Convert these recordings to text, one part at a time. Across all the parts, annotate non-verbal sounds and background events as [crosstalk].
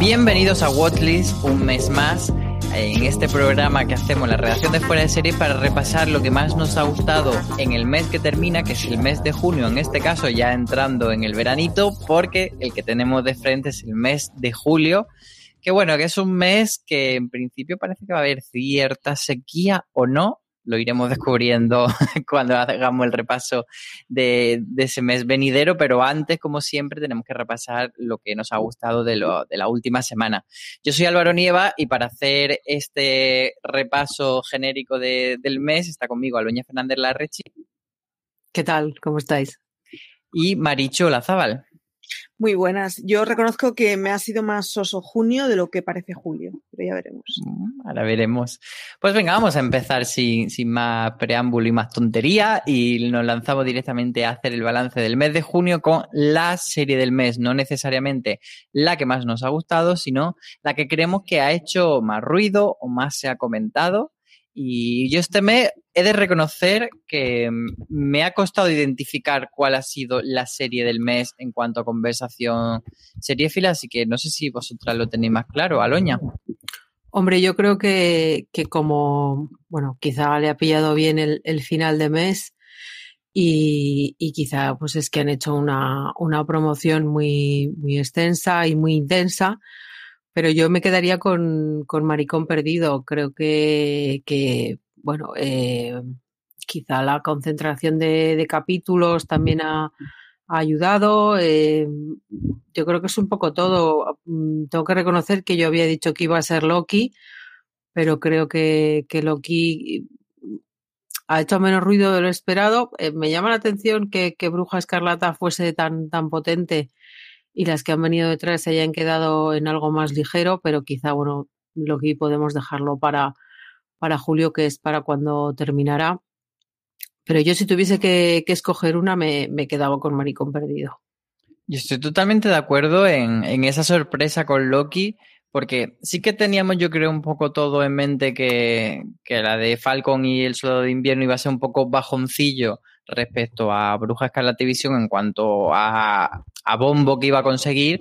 Bienvenidos a Watchlist un mes más en este programa que hacemos la redacción de fuera de serie para repasar lo que más nos ha gustado en el mes que termina, que es el mes de junio, en este caso ya entrando en el veranito, porque el que tenemos de frente es el mes de julio, que bueno, que es un mes que en principio parece que va a haber cierta sequía o no, lo iremos descubriendo [laughs] cuando hagamos el repaso de, de, ese mes venidero, pero antes, como siempre, tenemos que repasar lo que nos ha gustado de, lo, de la última semana. Yo soy Álvaro Nieva y para hacer este repaso genérico de, del mes está conmigo Aloña Fernández Larrechi. ¿Qué tal? ¿Cómo estáis? Y Maricho Lazábal. Muy buenas. Yo reconozco que me ha sido más soso junio de lo que parece julio, pero ya veremos. Ahora veremos. Pues venga, vamos a empezar sin, sin, más preámbulo y más tontería y nos lanzamos directamente a hacer el balance del mes de junio con la serie del mes, no necesariamente la que más nos ha gustado, sino la que creemos que ha hecho más ruido o más se ha comentado. Y yo este mes he de reconocer que me ha costado identificar cuál ha sido la serie del mes en cuanto a conversación seriéfila, así que no sé si vosotras lo tenéis más claro, Aloña. Hombre, yo creo que, que como, bueno, quizá le ha pillado bien el, el final de mes y, y, quizá pues es que han hecho una, una promoción muy, muy extensa y muy intensa, pero yo me quedaría con, con Maricón Perdido. Creo que, que bueno, eh, quizá la concentración de, de capítulos también ha, ayudado. Eh, yo creo que es un poco todo. Tengo que reconocer que yo había dicho que iba a ser Loki, pero creo que, que Loki ha hecho menos ruido de lo esperado. Eh, me llama la atención que, que, Bruja Escarlata fuese tan, tan potente y las que han venido detrás se hayan quedado en algo más ligero, pero quizá, bueno, Loki podemos dejarlo para, para julio, que es para cuando terminará. Pero yo si tuviese que, que escoger una, me, me, quedaba con Maricón Perdido. Yo estoy totalmente de acuerdo en, en, esa sorpresa con Loki, porque sí que teníamos, yo creo, un poco todo en mente que, que la de Falcon y el Soldado de Invierno iba a ser un poco bajoncillo respecto a Bruja Escarlata Visión en cuanto a, a bombo que iba a conseguir,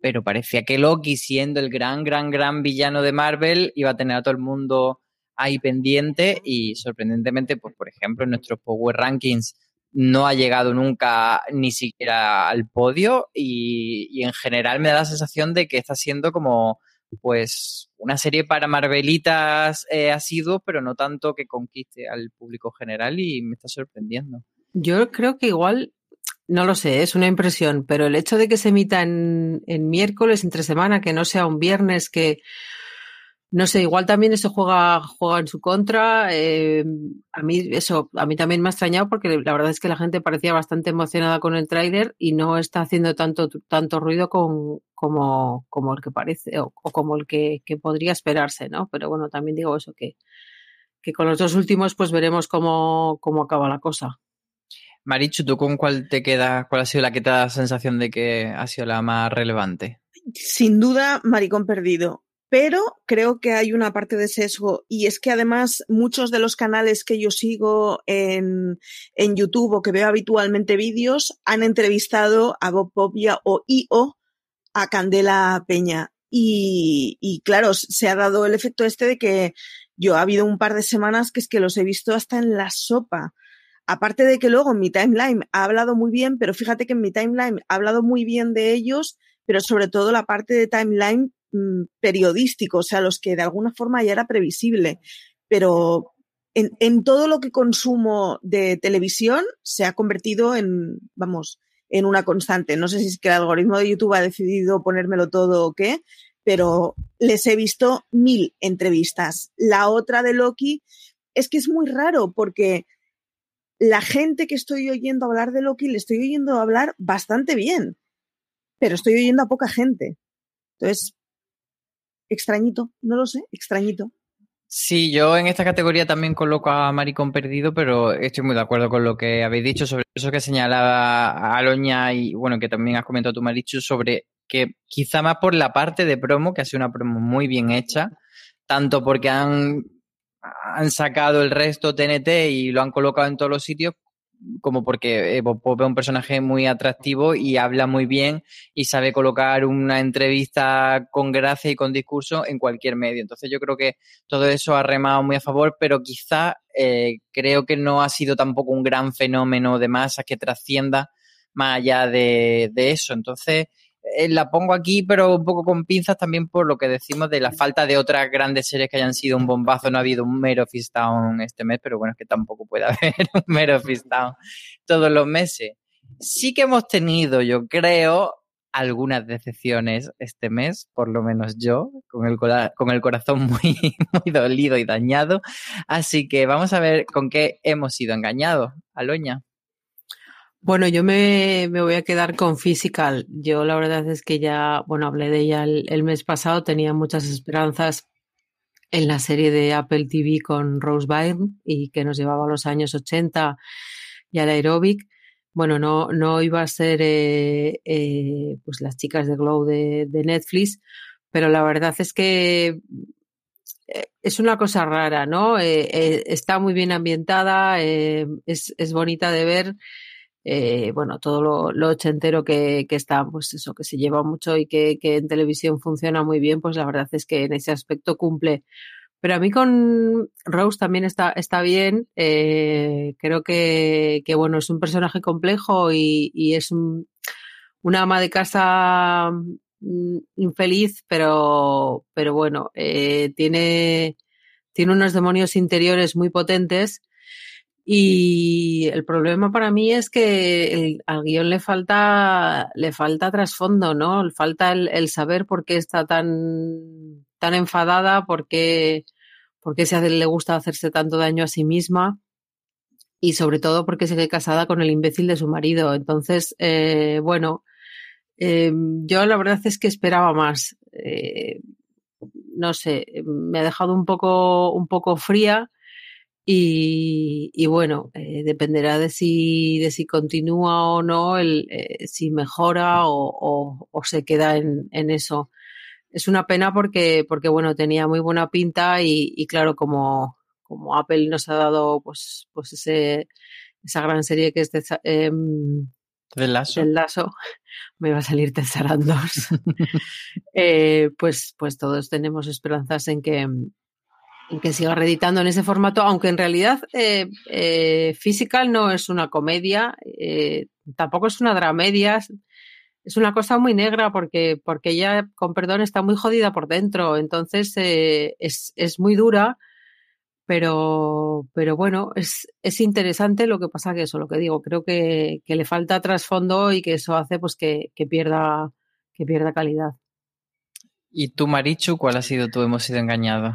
pero parecía que Loki, siendo el gran, gran, gran villano de Marvel, iba a tener a todo el mundo ahí pendiente y sorprendentemente, pues por ejemplo, en nuestros Power Rankings no ha llegado nunca ni siquiera al podio y, y, en general me da la sensación de que está siendo como pues una serie para Marvelitas eh, asiduos, pero no tanto que conquiste al público general y me está sorprendiendo. Yo creo que igual, no lo sé, es una impresión, pero el hecho de que se emita en, en miércoles, entre semana, que no sea un viernes, que no sé, igual también eso juega, juega en su contra. Eh, a mí eso, a mí también me ha extrañado porque la verdad es que la gente parecía bastante emocionada con el tráiler y no está haciendo tanto, tanto ruido con, como, como el que parece o, o como el que, que, podría esperarse, ¿no? Pero bueno, también digo eso, que, que con los dos últimos pues veremos cómo, cómo acaba la cosa. Marichu, ¿tú con cuál te queda, cuál ha sido la que te da la sensación de que ha sido la más relevante? Sin duda, Maricón Perdido pero creo que hay una parte de sesgo y es que además muchos de los canales que yo sigo en, en YouTube o que veo habitualmente vídeos han entrevistado a Bob Popia o IO a Candela Peña. Y, y claro, se ha dado el efecto este de que yo ha habido un par de semanas que es que los he visto hasta en la sopa. Aparte de que luego en mi timeline ha hablado muy bien, pero fíjate que en mi timeline ha hablado muy bien de ellos, pero sobre todo la parte de timeline mmm, periodístico, o sea, los que de alguna forma ya era previsible. Pero en, en, todo lo que consumo de televisión se ha convertido en, vamos, en una constante. No sé si es que el algoritmo de YouTube ha decidido ponérmelo todo o qué, pero les he visto mil entrevistas. La otra de Loki es que es muy raro porque la gente que estoy oyendo hablar de Loki le estoy oyendo hablar bastante bien, pero estoy oyendo a poca gente. Entonces, extrañito, no lo sé, extrañito. Sí, yo en esta categoría también coloco a Maricón Perdido, pero estoy muy de acuerdo con lo que habéis dicho sobre eso que señalaba Aloña y bueno, que también has comentado tú, Marichu, sobre que quizá más por la parte de promo, que ha sido una promo muy bien hecha, tanto porque han, han sacado el resto TNT y lo han colocado en todos los sitios, como porque eh, Bob es un personaje muy atractivo y habla muy bien y sabe colocar una entrevista con gracia y con discurso en cualquier medio. Entonces yo creo que todo eso ha remado muy a favor, pero quizá eh, creo que no ha sido tampoco un gran fenómeno de masas que trascienda más allá de eso. Entonces eh, la pongo aquí, pero un poco con pinzas también por lo que decimos de la falta de otras grandes series que hayan sido un bombazo. No ha habido un mero Town este mes, pero bueno, es que tampoco puede haber [laughs] un mero Town todos los meses. Sí que hemos tenido, yo creo, algunas decepciones este mes, por lo menos yo, con el, con el corazón [laughs] muy, muy dolido y dañado. Así que vamos a ver con qué hemos sido engañados, Aloña. Bueno, yo me, me, voy a quedar con Physical. Yo la verdad es que ya, bueno, hablé de ella el, mes pasado, tenía muchas esperanzas en la serie de Apple TV con Rose Byrne y que nos llevaba a los años 80 y al aeróbic. Bueno, no, no iba a ser eh, eh, pues las chicas de Glow de, de Netflix, pero la verdad es que eh, es una cosa rara, ¿no? Eh, está muy bien ambientada, es, es bonita de ver eh, bueno, todo lo, ochentero que, está, pues eso, que se lleva mucho y que, en televisión funciona muy bien, pues la verdad es que en ese aspecto cumple. Pero a mí con Rose también está, está bien. Eh, creo que, bueno, es un personaje complejo y, y es un, una ama de casa mm, infeliz, pero, pero bueno, eh, tiene, tiene unos demonios interiores muy potentes y el problema para mí es que el, al guion le falta, le falta trasfondo, ¿no? Le falta el, saber por qué está tan, tan enfadada, por qué, por qué se le gusta hacerse tanto daño a sí misma y sobre todo porque sigue casada con el imbécil de su marido. Entonces, eh, bueno, eh, yo la verdad es que esperaba más. Eh, no sé, me ha dejado un poco, un poco fría y, y bueno, eh, dependerá de si, de si continúa o no, el, eh, si mejora o, o, o, se queda en, en eso. Es una pena porque, porque bueno, tenía muy buena pinta y, y claro, como, como Apple nos ha dado pues, pues ese, esa gran serie que es de, eh, del lazo, del lazo [laughs] me va a salir Tezaran 2. [laughs] eh, pues, pues todos tenemos esperanzas en que, que siga reeditando en ese formato, aunque en realidad eh, eh, Physical no es una comedia, eh, tampoco es una dramedia, es una cosa muy negra porque, porque ella, con perdón, está muy jodida por dentro, entonces eh, es, es muy dura pero, pero bueno, es, es interesante lo que pasa que eso, lo que digo, creo que, le falta trasfondo y que eso hace pues que, que, pierda, que pierda calidad. ¿Y tú, Marichu, cuál ha sido tu hemos sido engañado?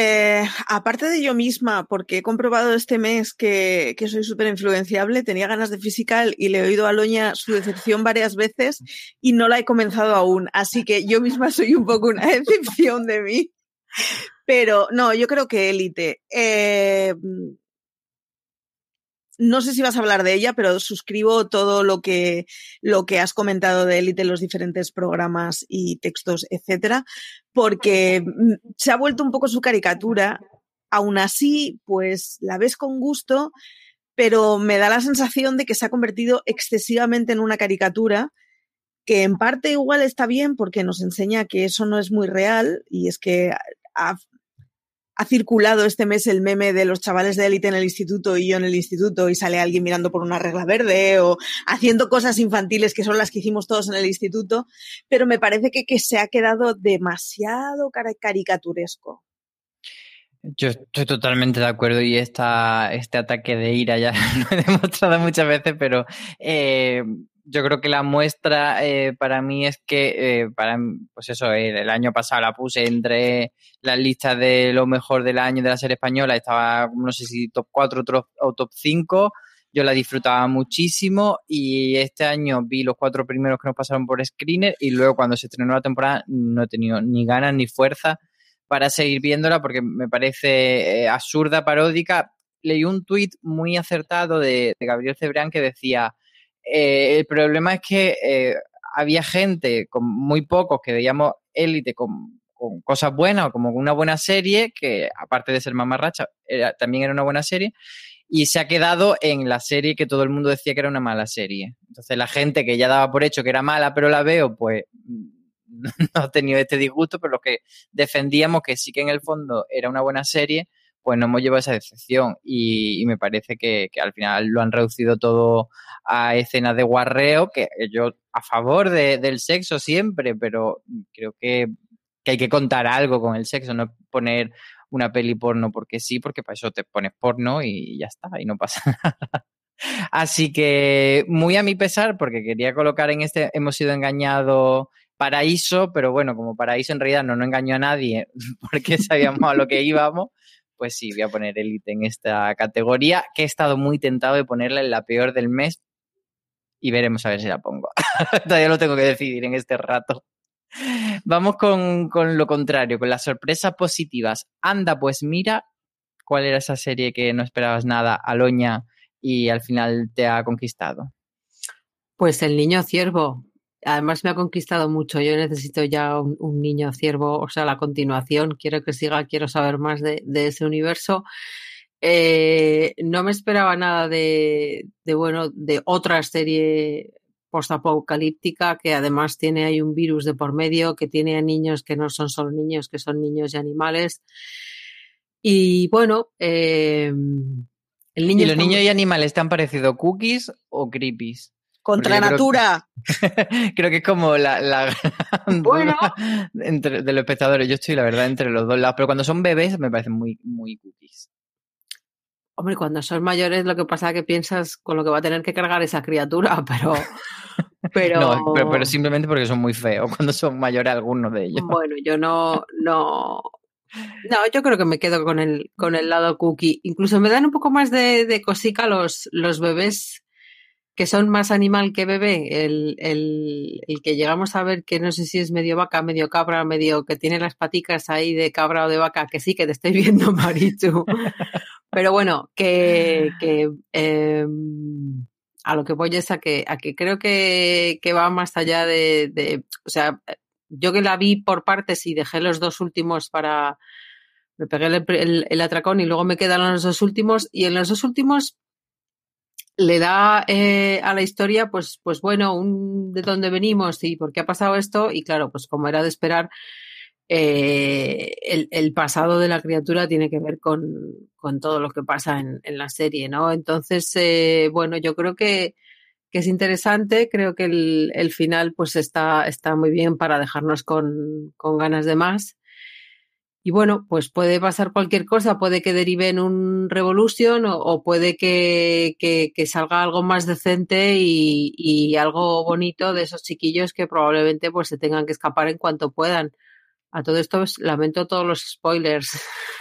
Eh, aparte de yo misma, porque he comprobado este mes que, soy súper influenciable, tenía ganas de physical y le he oído a Loña su decepción varias veces y no la he comenzado aún. Así que yo misma [laughs] soy un poco una decepción de mí. Pero no, yo creo que Élite. Eh, no sé si vas a hablar de ella, pero suscribo todo lo que, lo que has comentado de Élite en los diferentes programas y textos, etcétera, porque se ha vuelto un poco su caricatura. Aún así, pues la ves con gusto, pero me da la sensación de que se ha convertido excesivamente en una caricatura que en parte igual está bien porque nos enseña que eso no es muy real y es que ha, ha circulado este mes el meme de los chavales de élite en el instituto y yo en el instituto y sale alguien mirando por una regla verde o haciendo cosas infantiles que son las que hicimos todos en el instituto, pero me parece que, que se ha quedado demasiado caricaturesco. Yo estoy totalmente de acuerdo y esta, este ataque de ira ya [laughs] lo he demostrado muchas veces, pero eh, yo creo que la muestra eh, para mí es que, eh, para, pues eso, el, año pasado la puse entre las listas de lo mejor del año de la serie española, estaba, no sé si top 4 o top 5, yo la disfrutaba muchísimo y este año vi los cuatro primeros que nos pasaron por screener y luego cuando se estrenó la temporada no he tenido ni ganas ni fuerza para seguir viéndola porque me parece eh, absurda, paródica. Leí un tuit muy acertado de, de Gabriel Cebrián que decía eh, el problema es que eh, había gente, con muy pocos, que veíamos élite con, cosas buenas o como una buena serie, que aparte de ser mamarracha, era, también era una buena serie, y se ha quedado en la serie que todo el mundo decía que era una mala serie. Entonces la gente que ya daba por hecho que era mala, pero la veo, pues [laughs] no ha tenido este disgusto, pero los que defendíamos que sí que en el fondo era una buena serie, pues no hemos llevado esa decepción y, me parece que, al final lo han reducido todo a escenas de guarreo, que yo a favor de, del sexo siempre, pero creo que, que, hay que contar algo con el sexo, no poner una peli porno porque sí, porque para eso te pones porno y ya está, y no pasa [laughs] nada. Así que muy a mi pesar, porque quería colocar en este hemos sido engañados Paraíso, pero bueno, como Paraíso en realidad no, no engañó a nadie [laughs] porque sabíamos a lo que íbamos, pues sí, voy a poner Elite en esta categoría, que he estado muy tentado de ponerla en la peor del mes y veremos a ver si la pongo. [laughs] Todavía lo tengo que decidir en este rato. Vamos con, con, lo contrario, con las sorpresas positivas. Anda, pues mira cuál era esa serie que no esperabas nada, Aloña, y al final te ha conquistado. Pues El Niño Ciervo, además me ha conquistado mucho. Yo necesito ya un, un, niño ciervo, o sea, la continuación. Quiero que siga, quiero saber más de, de ese universo. Eh, no me esperaba nada de, de, bueno, de otra serie postapocalíptica que además tiene ahí un virus de por medio, que tiene a niños que no son solo niños, que son niños y animales. Y bueno, eh, el niño ¿Y los niños y animales te han parecido cookies o creepies? Contra natura. Creo [laughs] que, creo que, es como la, la bueno. entre de los espectadores. Yo estoy, la verdad, entre los dos lados. Pero cuando son bebés me parecen muy, muy cookies. Hombre, cuando son mayores lo que pasa es que piensas con lo que va a tener que cargar esa criatura, [laughs] pero... pero... no, pero, pero, simplemente porque son muy feos cuando son mayores algunos de ellos. Bueno, yo no... no... No, yo creo que me quedo con el, con el lado cookie. Incluso me dan un poco más de, de cosica los, los bebés que son más animal que bebé, el, el, el, que llegamos a ver que no sé si es medio vaca, medio cabra, medio que tiene las paticas ahí de cabra o de vaca, que sí, que te estoy [laughs] viendo, Marichu. Pero bueno, que, que eh, a lo que voy es a que, a que creo que, que va más allá de, de, o sea, yo que la vi por partes y dejé los dos últimos para, me pegué el, el, el atracón y luego me quedaron los dos últimos y en los dos últimos le da eh, a la historia, pues, pues bueno, un, de dónde venimos y por qué ha pasado esto. Y claro, pues como era de esperar, eh, el, pasado de la criatura tiene que ver con, todo lo que pasa en, la serie, ¿no? Entonces, eh, bueno, yo creo que, es interesante, creo que el, final pues está, está muy bien para dejarnos con, ganas de más. Y bueno, pues puede pasar cualquier cosa, puede que derive en un Revolution o, puede que, salga algo más decente y, algo bonito de esos chiquillos que probablemente pues se tengan que escapar en cuanto puedan. A todo esto lamento todos los spoilers.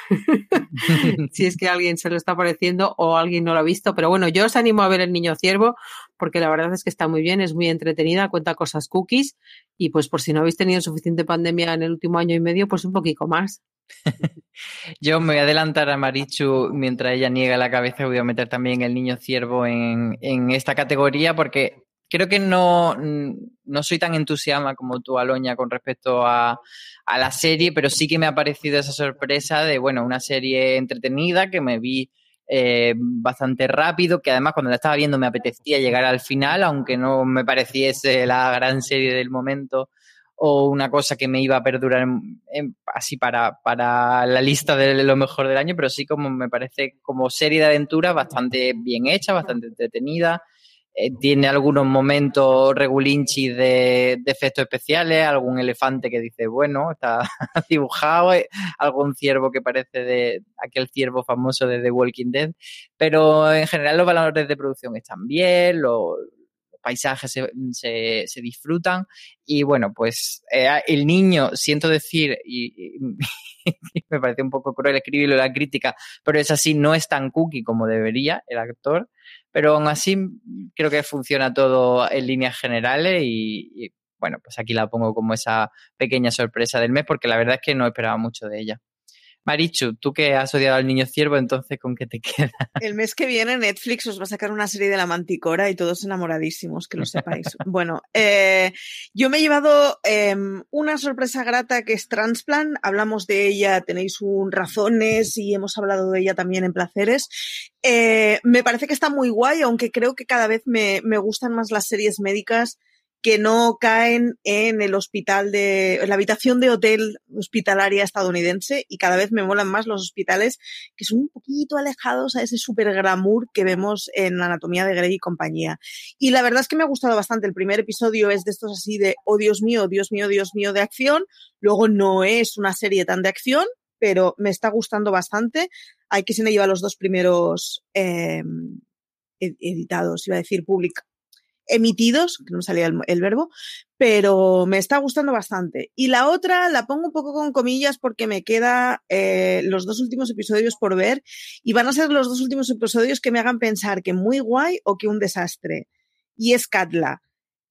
[laughs] si es que alguien se lo está pareciendo o alguien no lo ha visto. Pero bueno, yo os animo a ver El Niño Ciervo porque la verdad es que está muy bien, es muy entretenida, cuenta cosas cookies y pues por si no habéis tenido suficiente pandemia en el último año y medio, pues un poquito más. [laughs] Yo me voy a adelantar a Marichu mientras ella niega la cabeza. Voy a meter también el niño ciervo en, en esta categoría porque creo que no, no soy tan entusiasma como tú, Aloña, con respecto a, a, la serie, pero sí que me ha parecido esa sorpresa de, bueno, una serie entretenida que me vi eh, bastante rápido, que además cuando la estaba viendo me apetecía llegar al final, aunque no me pareciese la gran serie del momento o una cosa que me iba a perdurar así para, para la lista de lo mejor del año, pero sí como me parece como serie de aventuras bastante bien hecha, bastante entretenida, eh, tiene algunos momentos regulinchi de, efectos especiales, algún elefante que dice, bueno, está [laughs] dibujado, eh, algún ciervo que parece de aquel ciervo famoso de The Walking Dead, pero en general los valores de producción están bien, los, paisajes se, se, disfrutan y bueno, pues eh, el niño, siento decir, y, [laughs] me parece un poco cruel escribirlo la crítica, pero es así, no es tan cookie como debería el actor, pero aún así creo que funciona todo en líneas generales y, bueno, pues aquí la pongo como esa pequeña sorpresa del mes porque la verdad es que no esperaba mucho de ella. Marichu, tú que has odiado al niño ciervo, entonces, ¿con qué te [laughs] queda? El mes que viene Netflix os va a sacar una serie de la manticora y todos enamoradísimos, que lo [laughs] sepáis. bueno, eh, yo me he llevado em, una sorpresa grata que es Transplant. Hablamos de ella, tenéis un razones y hemos hablado de ella también en placeres. Eh, me parece que está muy guay, aunque creo que cada vez me, me gustan más las series médicas que no caen en el hospital de, en la habitación de hotel hospitalaria estadounidense y cada vez me molan más los hospitales que son un poquito alejados a ese super glamour que vemos en la anatomía de Grey y compañía. Y la verdad es que me ha gustado bastante. El primer episodio es de estos así de, oh Dios mío, Dios mío, Dios mío de acción. Luego no es una serie tan de acción, pero me está gustando bastante. Hay que se me lleva los dos primeros eh, editados, iba a decir, public, emitidos, que no salía el, verbo, pero me está gustando bastante. Y la otra la pongo un poco con comillas porque me queda eh, los dos últimos episodios por ver y van a ser los dos últimos episodios que me hagan pensar que muy guay o que un desastre. Y es Katla.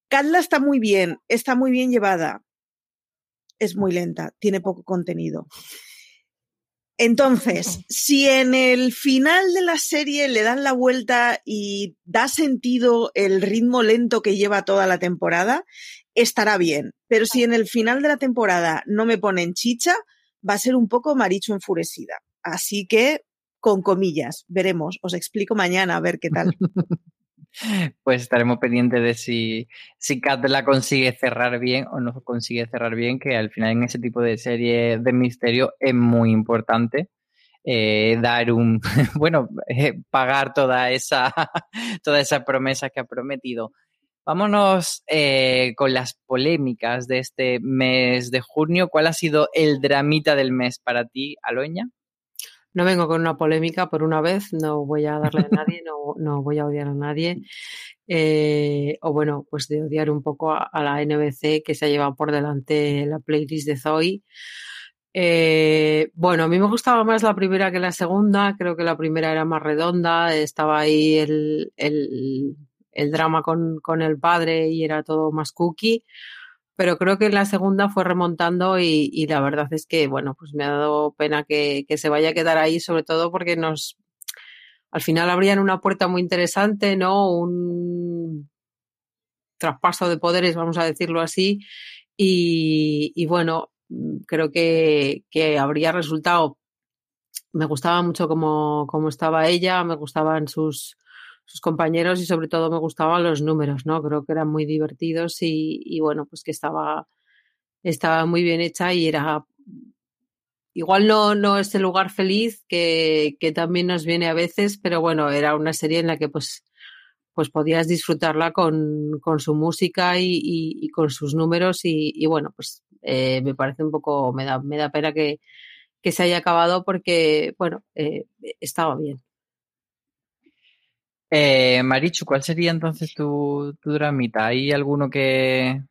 Katla está muy bien, está muy bien llevada. Es muy lenta, tiene poco contenido. Entonces, si en el final de la serie le dan la vuelta y da sentido el ritmo lento que lleva toda la temporada, estará bien. Pero si en el final de la temporada no me ponen chicha, va a ser un poco maricho enfurecida. Así que, con comillas, veremos. Os explico mañana a ver qué tal. [laughs] pues estaremos pendientes de si, si Kat la consigue cerrar bien o no consigue cerrar bien, que al final en ese tipo de serie de misterio es muy importante. Eh, dar un, [laughs] bueno, eh, pagar toda esa, [laughs] toda esa promesa que ha prometido. Vámonos eh, con las polémicas de este mes de junio. ¿Cuál ha sido el dramita del mes para ti, Aloña? No vengo con una polémica por una vez, no voy a darle a nadie, no, [laughs] no voy a odiar a nadie. Eh, o bueno, pues de odiar un poco a, la NBC que se ha llevado por delante la playlist de Zoe. Eh, bueno, a mí me gustaba más la primera que la segunda, creo que la primera era más redonda, estaba ahí el, el, el drama con, con el padre y era todo más cookie pero creo que la segunda fue remontando y, la verdad es que, bueno, pues me ha dado pena que, se vaya a quedar ahí, sobre todo porque nos, al final abrían una puerta muy interesante, ¿no? Un traspaso de poderes, vamos a decirlo así, y, bueno, creo que, habría resultado, me gustaba mucho cómo, cómo estaba ella, me gustaban sus, sus compañeros y sobre todo me gustaban los números, ¿no? Creo que eran muy divertidos y, bueno, pues que estaba, estaba muy bien hecha y era igual no, no es el lugar feliz que, que, también nos viene a veces, pero bueno, era una serie en la que pues, pues podías disfrutarla con, con su música y, y, con sus números y, y bueno, pues eh, me parece un poco, me da, me da pena que, que se haya acabado porque, bueno, eh, estaba bien. Eh, Marichu, ¿cuál sería entonces tu, tu dramita? ¿Hay alguno que,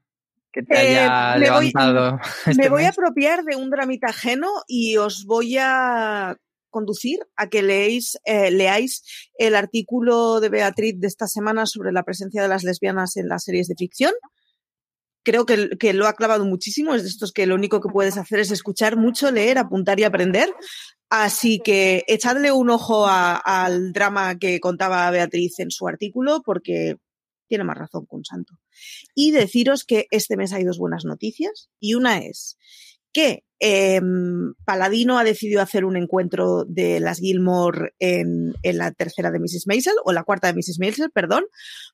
que te Eh, haya me voy-? [laughs] Me este voy a apropiar de un dramita ajeno y os voy a conducir a que leéis, eh, leáis el artículo de Beatriz de esta semana sobre la presencia de las lesbianas en las series de ficción. Creo que, lo ha clavado muchísimo. Es de estos que lo único que puedes hacer es escuchar mucho, leer, apuntar y aprender. Así que echadle un ojo al drama que contaba Beatriz en su artículo porque tiene más razón que un santo. Y deciros que este mes hay dos buenas noticias y una es que eh, Paladino ha decidido hacer un encuentro de las Gilmore en, la tercera de Mrs. Maisel, o la cuarta de Mrs. Maisel, perdón,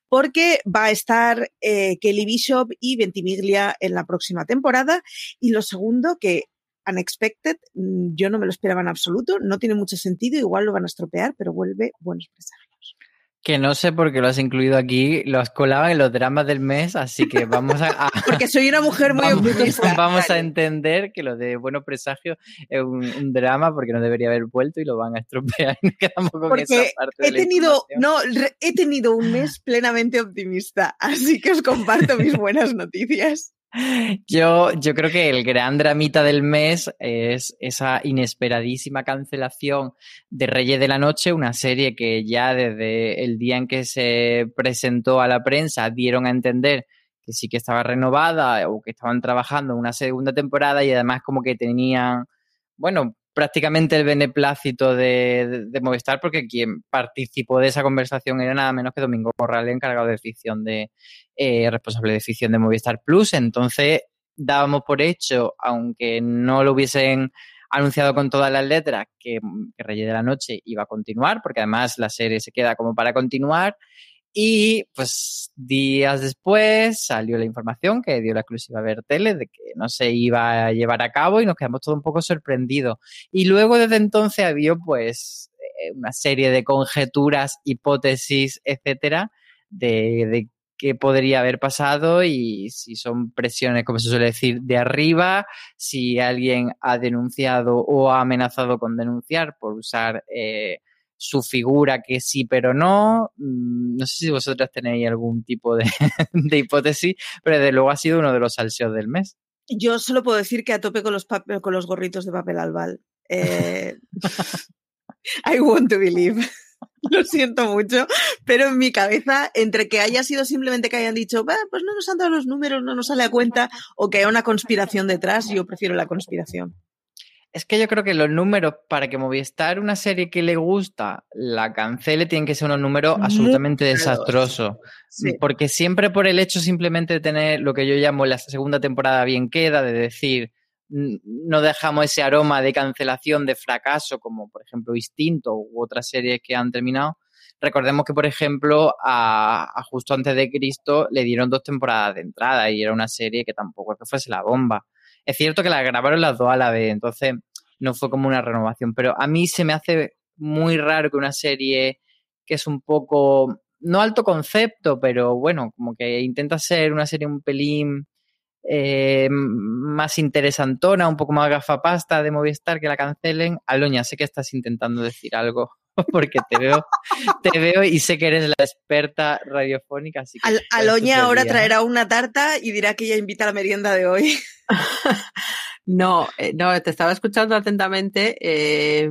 porque va a estar eh, Kelly Bishop y Ventimiglia en la próxima temporada. Y lo segundo, que Unexpected, mm, yo no me lo esperaba en absoluto, no tiene mucho sentido, igual lo van a estropear, pero vuelve buenos presagios. Que no sé por qué lo has incluido aquí, lo has colado en los dramas del mes, así que vamos a, a- [laughs] Porque soy una mujer muy vamos, optimista. [laughs] vamos a entender que lo de Buenos Presagios es un, un drama porque no debería haber vuelto y lo van a estropear. Y nos quedamos con esa Porque parte de he la tenido, no, he tenido un mes plenamente optimista, así que os comparto mis [laughs] buenas noticias. Yo, yo creo que el gran dramita del mes es esa inesperadísima cancelación de Reyes de la Noche, una serie que ya desde el día en que se presentó a la prensa dieron a entender que sí que estaba renovada o que estaban trabajando una segunda temporada y además como que tenían, bueno, prácticamente el beneplácito de, Movistar porque quien participó de esa conversación era nada menos que Domingo Corrales, encargado de ficción de, eh, responsable de ficción de Movistar Plus. Entonces dábamos por hecho, aunque no lo hubiesen anunciado con todas las letras, que, que Reyes de la Noche iba a continuar, porque además la serie se queda como para continuar. Y pues días después salió la información que dio la exclusiva a ver tele de que no se iba a llevar a cabo y nos quedamos todos un poco sorprendidos. Y luego desde entonces había pues eh, una serie de conjeturas, hipótesis, etcétera, de, de qué podría haber pasado y si son presiones, como se suele decir, de arriba, si alguien ha denunciado o ha amenazado con denunciar por usar eh, su figura que sí pero no. Mm, No sé si vosotras tenéis algún tipo de, [laughs] de hipótesis, pero desde luego ha sido uno de los salseos del mes. Yo solo puedo decir que a tope con los, con los gorritos de papel albal. Eh, [laughs] I want to believe. Lo siento mucho, pero en mi cabeza, entre que haya sido simplemente que hayan dicho, "Bah, pues no nos han dado los números, no nos sale a cuenta, o que haya una conspiración detrás, yo prefiero la conspiración. Es que yo creo que los números, para que Movistar, una serie que le gusta, la cancele, tienen que ser unos números absolutamente desastrosos. Sí. Porque siempre por el hecho simplemente de tener lo que yo llamo la segunda temporada bien queda, de decir, no dejamos ese aroma de cancelación, de fracaso, como por ejemplo Instinto u otras series que han terminado. Recordemos que, por ejemplo, a, a Justo antes de Cristo le dieron dos temporadas de entrada y era una serie que tampoco es que fuese la bomba. Es cierto que la grabaron las dos a la vez, entonces no fue como una renovación, pero a mí se me hace muy raro que una serie que es un poco, no alto concepto, pero bueno, como que intenta ser una serie un pelín eh, más interesantona, un poco más gafapasta de Movistar, que la cancelen. Aloña, sé que estás intentando decir algo, [laughs] porque te veo, te veo y sé que eres la experta radiofónica, así que... Al, esto Aloña ahora traerá una tarta y dirá que ella invita a la merienda de hoy. [laughs] No, eh, no, te estaba escuchando atentamente. eh,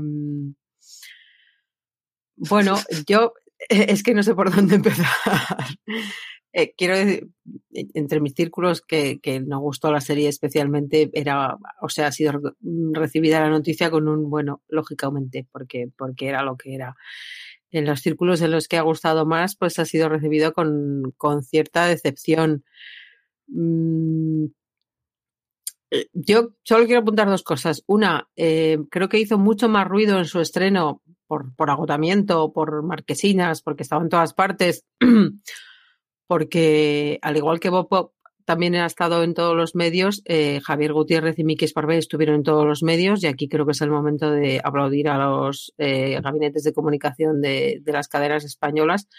bueno, yo eh, es que no sé por dónde empezar. Eh, quiero decir, entre mis círculos que, que no gustó la serie especialmente, era, o sea, ha sido re- recibida la noticia con un bueno, lógicamente, porque, porque era lo que era. En los círculos en los que ha gustado más, pues ha sido recibido con, con cierta decepción. Mm, eh, Yo solo quiero apuntar dos cosas. Una, eh, creo que hizo mucho más ruido en su estreno por, por agotamiento, por marquesinas, porque estaba en todas partes, [clears throat] porque al igual que Bob también ha estado en todos los medios, eh, Javier Gutiérrez y Miki Esparvé estuvieron en todos los medios y aquí creo que es el momento de aplaudir a los eh, gabinetes de comunicación de, las cadenas españolas,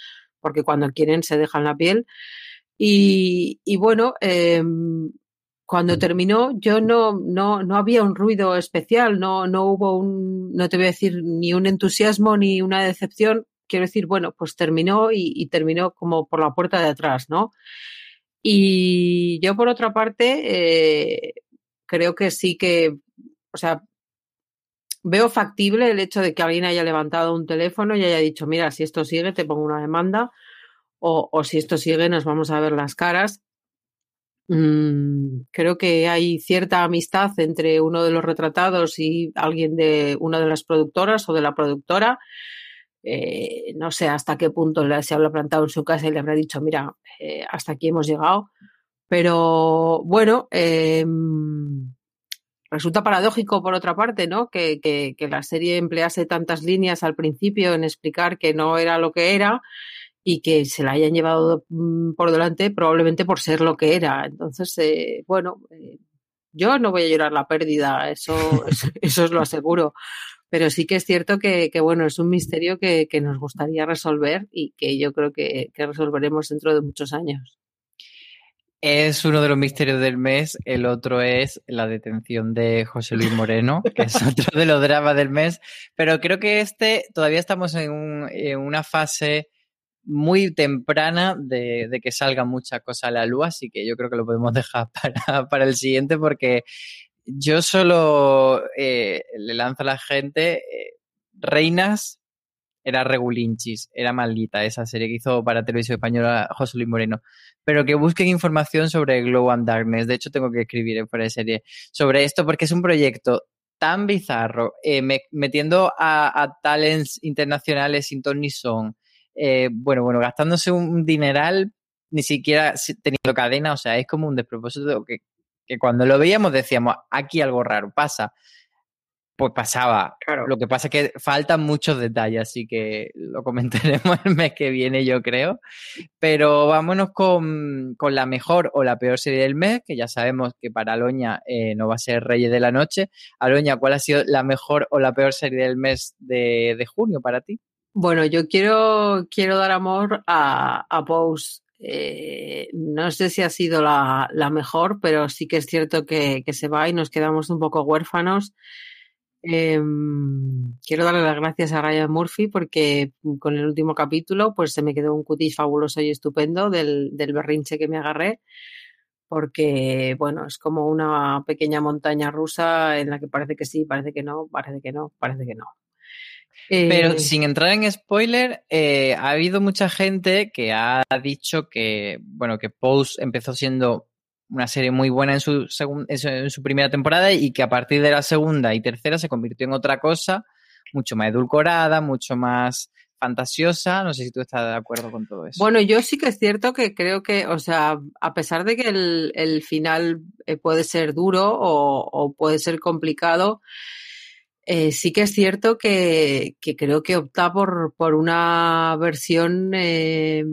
porque cuando quieren se dejan la piel. Y, bueno, eh, cuando terminó yo no, no, no había un ruido especial, no, no hubo un, no te voy a decir ni un entusiasmo ni una decepción. Quiero decir, bueno, pues terminó y, terminó como por la puerta de atrás, ¿no? Y yo, por otra parte, eh, creo que sí que, o sea, veo factible el hecho de que alguien haya levantado un teléfono y haya dicho, mira, si esto sigue, te pongo una demanda, o, o si esto sigue, nos vamos a ver las caras. Mm, creo que hay cierta amistad entre uno de los retratados y alguien de una de las productoras o de la productora. Eh, no sé hasta qué punto se habrá plantado en su casa y le habrá dicho, mira, eh, hasta aquí hemos llegado. Pero bueno, eh, resulta paradójico por otra parte, ¿no? Que, que, la serie emplease tantas líneas al principio en explicar que no era lo que era y que se la hayan llevado mm, por delante probablemente por ser lo que era. Entonces, eh, bueno, yo no voy a llorar la pérdida, eso, eso, eso, os lo aseguro. Pero sí que es cierto que, que bueno, es un misterio que, que, nos gustaría resolver y que yo creo que, que resolveremos dentro de muchos años. Es uno de los misterios del mes. El otro es la detención de José Luis Moreno, [laughs] que es otro de los dramas del mes. Pero creo que este todavía estamos en, un, en una fase muy temprana de, de, que salga mucha cosa a la luz, así que yo creo que lo podemos [laughs] dejar para, para el siguiente porque yo solo eh, le lanzo a la gente eh, Reinas era regulinchis, era maldita esa serie que hizo para Televisión Española José Luis Moreno. Pero que busquen información sobre Glow and Darkness. De hecho, tengo que escribir en fuera de serie sobre esto porque es un proyecto tan bizarro, eh, me, metiendo a, talents internacionales sin ton ni son, bueno, bueno, gastándose un dineral, ni siquiera teniendo cadena, o sea, es como un despropósito que, que cuando lo veíamos decíamos, aquí algo raro pasa. Pues pasaba. Claro. Lo que pasa es que faltan muchos detalles, así que lo comentaremos [laughs] el mes que viene, yo creo. Pero vámonos con, con la mejor o la peor serie del mes, que ya sabemos que para Aloña eh, no va a ser Reyes de la Noche. Aloña, ¿cuál ha sido la mejor o la peor serie del mes de, de junio para ti? Bueno, yo quiero, quiero dar amor a, a Pose. Eh, no sé si ha sido la, la, mejor, pero sí que es cierto que, se va y nos quedamos un poco huérfanos. Eh, quiero darle las gracias a Ryan Murphy porque con el último capítulo pues se me quedó un cutis fabuloso y estupendo del, del berrinche que me agarré porque bueno, es como una pequeña montaña rusa en la que parece que sí, parece que no, parece que no, parece que no. Pero eh, sin entrar en spoiler, eh, ha habido mucha gente que ha dicho que, bueno, que Pose empezó siendo una serie muy buena en su, en su primera temporada y que a partir de la segunda y tercera se convirtió en otra cosa, mucho más edulcorada, mucho más fantasiosa. No sé si tú estás de acuerdo con todo eso. Bueno, yo sí que es cierto que creo que, o sea, a pesar de que el, el final eh, puede ser duro o, o puede ser complicado, eh, sí que es cierto que, creo que opta por, por una versión eh,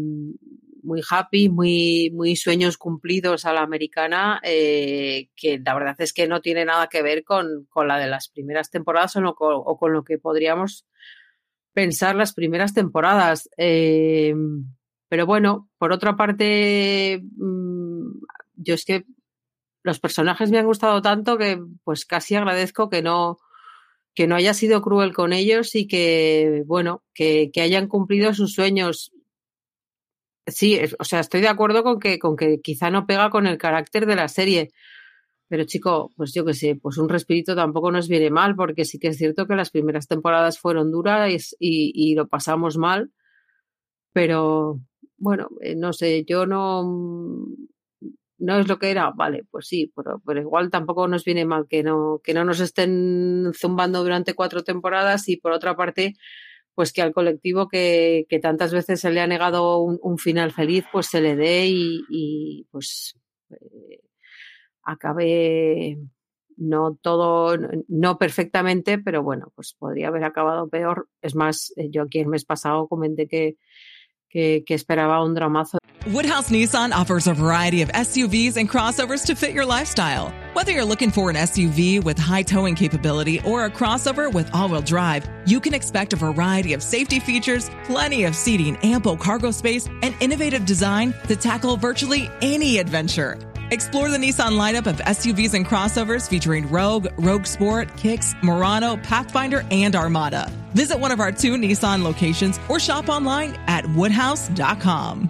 muy happy, muy, muy sueños cumplidos a la americana, eh, que la verdad es que no tiene nada que ver con, con la de las primeras temporadas o, o, con lo que podríamos pensar las primeras temporadas. Eh, pero bueno, por otra parte, mmm, yo es que los personajes me han gustado tanto que pues casi agradezco que no que no haya sido cruel con ellos y que, bueno, que, que hayan cumplido sus sueños. Sí, o sea, estoy de acuerdo con que, con que quizá no pega con el carácter de la serie. Pero chico, pues yo qué sé, pues un respirito tampoco nos viene mal, porque sí que es cierto que las primeras temporadas fueron duras y, y lo pasamos mal. Pero bueno, eh, no sé, yo no, no es lo que era, vale, pues sí, pero, pero, igual tampoco nos viene mal que no, que no nos estén zumbando durante cuatro temporadas y por otra parte, pues que al colectivo que, que tantas veces se le ha negado un, un, final feliz, pues se le dé y, y pues eh, acabe no todo, no perfectamente, pero bueno, pues podría haber acabado peor. Es más, eh, yo aquí el mes pasado comenté que, que, que esperaba un dramazo. Woodhouse Nissan offers a variety of SUVs and crossovers to fit your lifestyle. Whether you're looking for an SUV with high towing capability or a crossover with all-wheel drive, you can expect a variety of safety features, plenty of seating, ample cargo space, and innovative design to tackle virtually any adventure. Explore the Nissan lineup of SUVs and crossovers featuring Rogue, Rogue Sport, Kicks, Murano, Pathfinder, and Armada. Visit one of our two Nissan locations or shop online at woodhouse.com.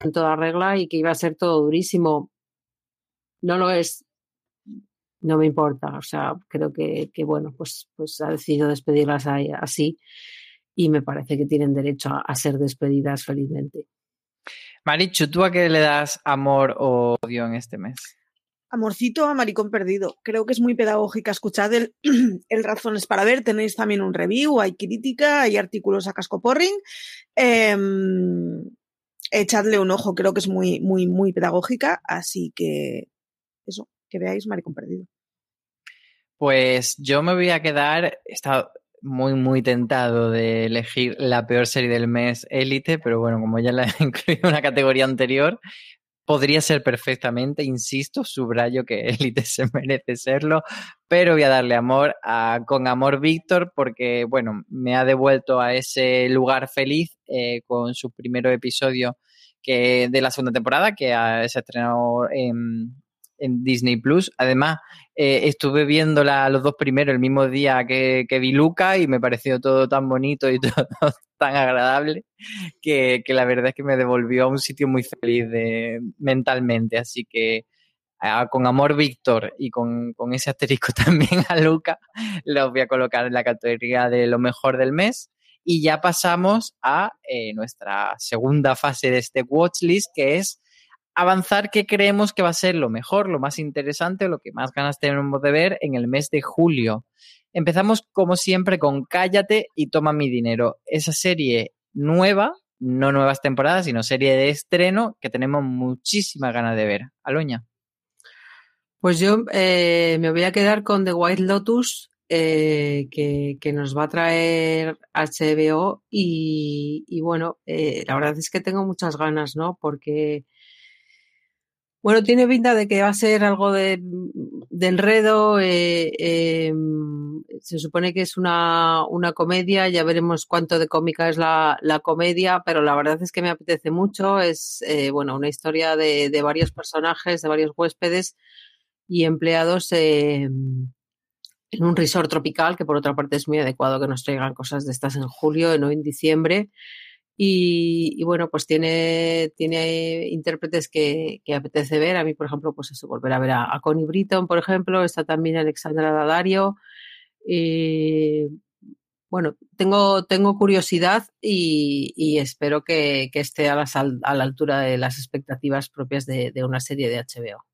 en toda regla y que iba a ser todo durísimo. No lo es, no me importa. O sea, creo que, que bueno, pues, pues ha decidido despedirlas así y me parece que tienen derecho a, a ser despedidas felizmente. Marichu, ¿tú a qué le das amor o odio en este mes? Amorcito a Maricón Perdido. Creo que es muy pedagógica. Escuchad el, [clears throat] el Razones para Ver. Tenéis también un review, hay crítica, hay artículos a casco porring. Eh, echadle un ojo, creo que es muy, muy, muy pedagógica, así que eso, que veáis Maricón Perdido. Pues yo me voy a quedar, he estado muy, muy tentado de elegir la peor serie del mes, Élite, pero bueno, como ya la [laughs] he incluido en una categoría anterior, podría ser perfectamente, insisto, subrayo que [laughs] Élite se merece serlo, pero voy a darle amor a Con Amor Víctor porque, bueno, me ha devuelto a ese lugar feliz eh, con su primer episodio que, de la segunda temporada que ha, se estrenado en, en Disney Plus. Además, eh, estuve viéndola los dos primeros el mismo día que, vi Luca y me pareció todo tan bonito y [laughs] todo tan agradable que, la verdad es que me devolvió a un sitio muy feliz de, mentalmente. Así que con amor Víctor y con, con, ese asterisco [laughs] también a Luca, los voy a colocar en la categoría de lo mejor del mes. Y ya pasamos a eh, nuestra segunda fase de este watchlist, que es avanzar qué creemos que va a ser lo mejor, lo más interesante, lo que más ganas tenemos de ver en el mes de julio. Empezamos como siempre con Cállate y toma mi dinero. Esa serie nueva, no nuevas temporadas, sino serie de estreno que tenemos muchísimas ganas de ver. Aloña. Pues yo eh, me voy a quedar con The White Lotus, eh, que, nos va a traer HBO y, y bueno, eh, la verdad es que tengo muchas ganas, ¿no? Porque bueno, tiene pinta de que va a ser algo de, de enredo. Eh, eh, se supone que es una, una, comedia, ya veremos cuánto de cómica es la, la, comedia, pero la verdad es que me apetece mucho. Es eh, bueno, una historia de, de, varios personajes, de varios huéspedes y empleados en un resort tropical, que por otra parte es muy adecuado que nos traigan cosas de estas en julio, no en diciembre. Y, bueno, pues tiene, tiene intérpretes que, apetece ver. A mí, por ejemplo, pues eso, volver a ver a, a Connie Britton, por ejemplo, está también Alexandra Daddario. Y, bueno, tengo, tengo curiosidad y, espero que, esté a la, a la, altura de las expectativas propias de una serie de HBO.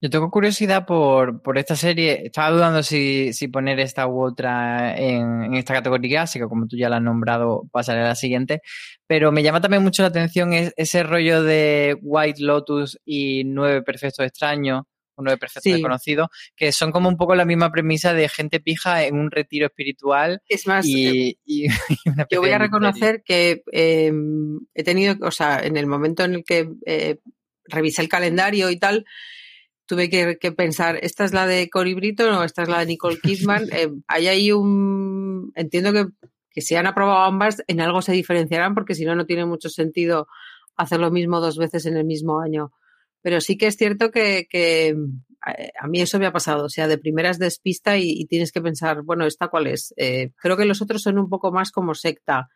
Yo tengo curiosidad por, por esta serie. Estaba dudando si, si poner esta u otra en, en, esta categoría, así que como tú ya la has nombrado, pasaré a la siguiente. Pero me llama también mucho la atención es, ese rollo de White Lotus y Nueve Perfectos Extraños, o Nueve Perfectos sí. Desconocidos, que son como un poco la misma premisa de gente pija en un retiro espiritual. Es más, y, eh, y [laughs] yo voy a reconocer que eh, he tenido, o sea, en el momento en el que eh, revisé el calendario y tal, tuve que, que, pensar, ¿esta es la de Cory Britton o esta es la de Nicole Kidman? [laughs] eh, hay ahí un... Entiendo que, que si han aprobado ambas, en algo se diferenciarán porque si no, no tiene mucho sentido hacer lo mismo dos veces en el mismo año. Pero sí que es cierto que, que a mí eso me ha pasado, o sea, de primeras despista y, y tienes que pensar, bueno, ¿esta cuál es? Eh, creo que los otros son un poco más como secta,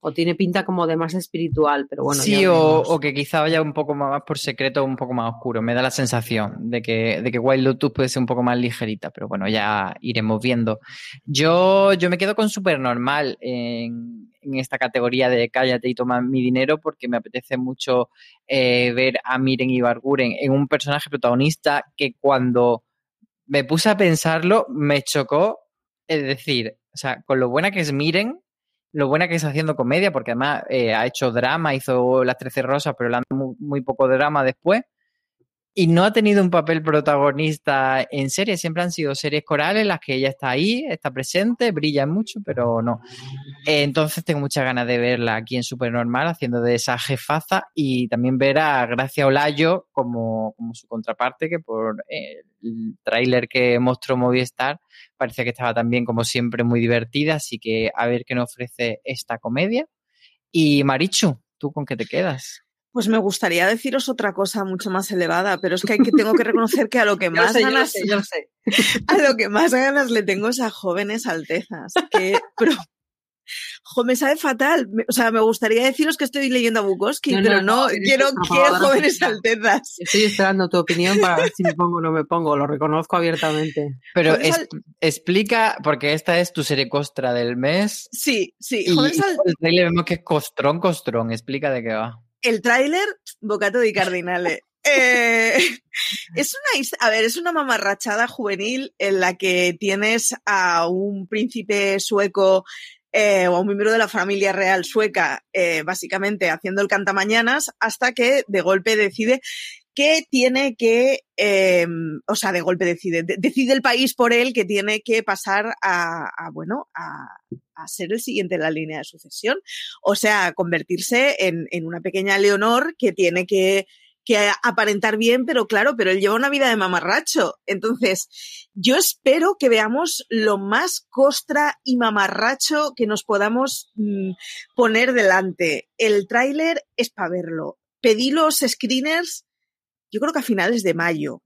o tiene pinta como de más espiritual, pero bueno. Sí, o, que quizá vaya un poco más por secreto, un poco más oscuro. Me da la sensación de que, de que Wild Lotus puede ser un poco más ligerita, pero bueno, ya iremos viendo. Yo, yo me quedo con Super Normal en, esta categoría de cállate y toma mi dinero porque me apetece mucho eh, ver a Miren y Barguren en un personaje protagonista que cuando me puse a pensarlo me chocó. Es decir, o sea, con lo buena que es Miren, lo buena que es haciendo comedia, porque además eh, ha hecho drama, hizo Las Trece Rosas, pero le han muy, muy poco drama después y no ha tenido un papel protagonista en series, siempre han sido series corales las que ella está ahí, está presente, brilla mucho, pero no. Entonces tengo muchas ganas de verla aquí en Supernormal haciendo de esa jefaza y también ver a Gracia Olayo como, como su contraparte, que por el tráiler que mostró Movistar parece que estaba también como siempre muy divertida, así que a ver qué nos ofrece esta comedia. Y Marichu, ¿tú con qué te quedas? Pues me gustaría deciros otra cosa mucho más elevada, pero es que, hay que tengo que [laughs] reconocer que a lo que más ganas, [laughs] a lo que más ganas le tengo es a jóvenes altezas, que pero, jo, me sabe fatal. O sea, me gustaría deciros que estoy leyendo a Bukowski, pero no, quiero que jóvenes altezas. Estoy esperando tu opinión para ver si me pongo o no me pongo, lo reconozco abiertamente. Pero explica, porque esta es tu serie costra del mes. Sí, sí. Jóvenes el vemos que es costrón, costrón. Explica de qué va. El tráiler, Bocato di Cardinale. [laughs] Eh, es una, a ver, es una mamarrachada juvenil en la que tienes a un príncipe sueco eh, o a un miembro de la familia real sueca, eh, básicamente haciendo el cantamañanas, hasta que de golpe decide que tiene que, o sea, de golpe decide, decide el país por él que tiene que pasar a, a bueno, a, a ser el siguiente en la línea de sucesión. O sea, convertirse en, en una pequeña Leonor que tiene que, que aparentar bien, pero claro, pero él lleva una vida de mamarracho. Entonces, yo espero que veamos lo más costra y mamarracho que nos podamos mm, poner delante. El tráiler es para verlo. Pedí los screeners, yo creo que a finales de mayo.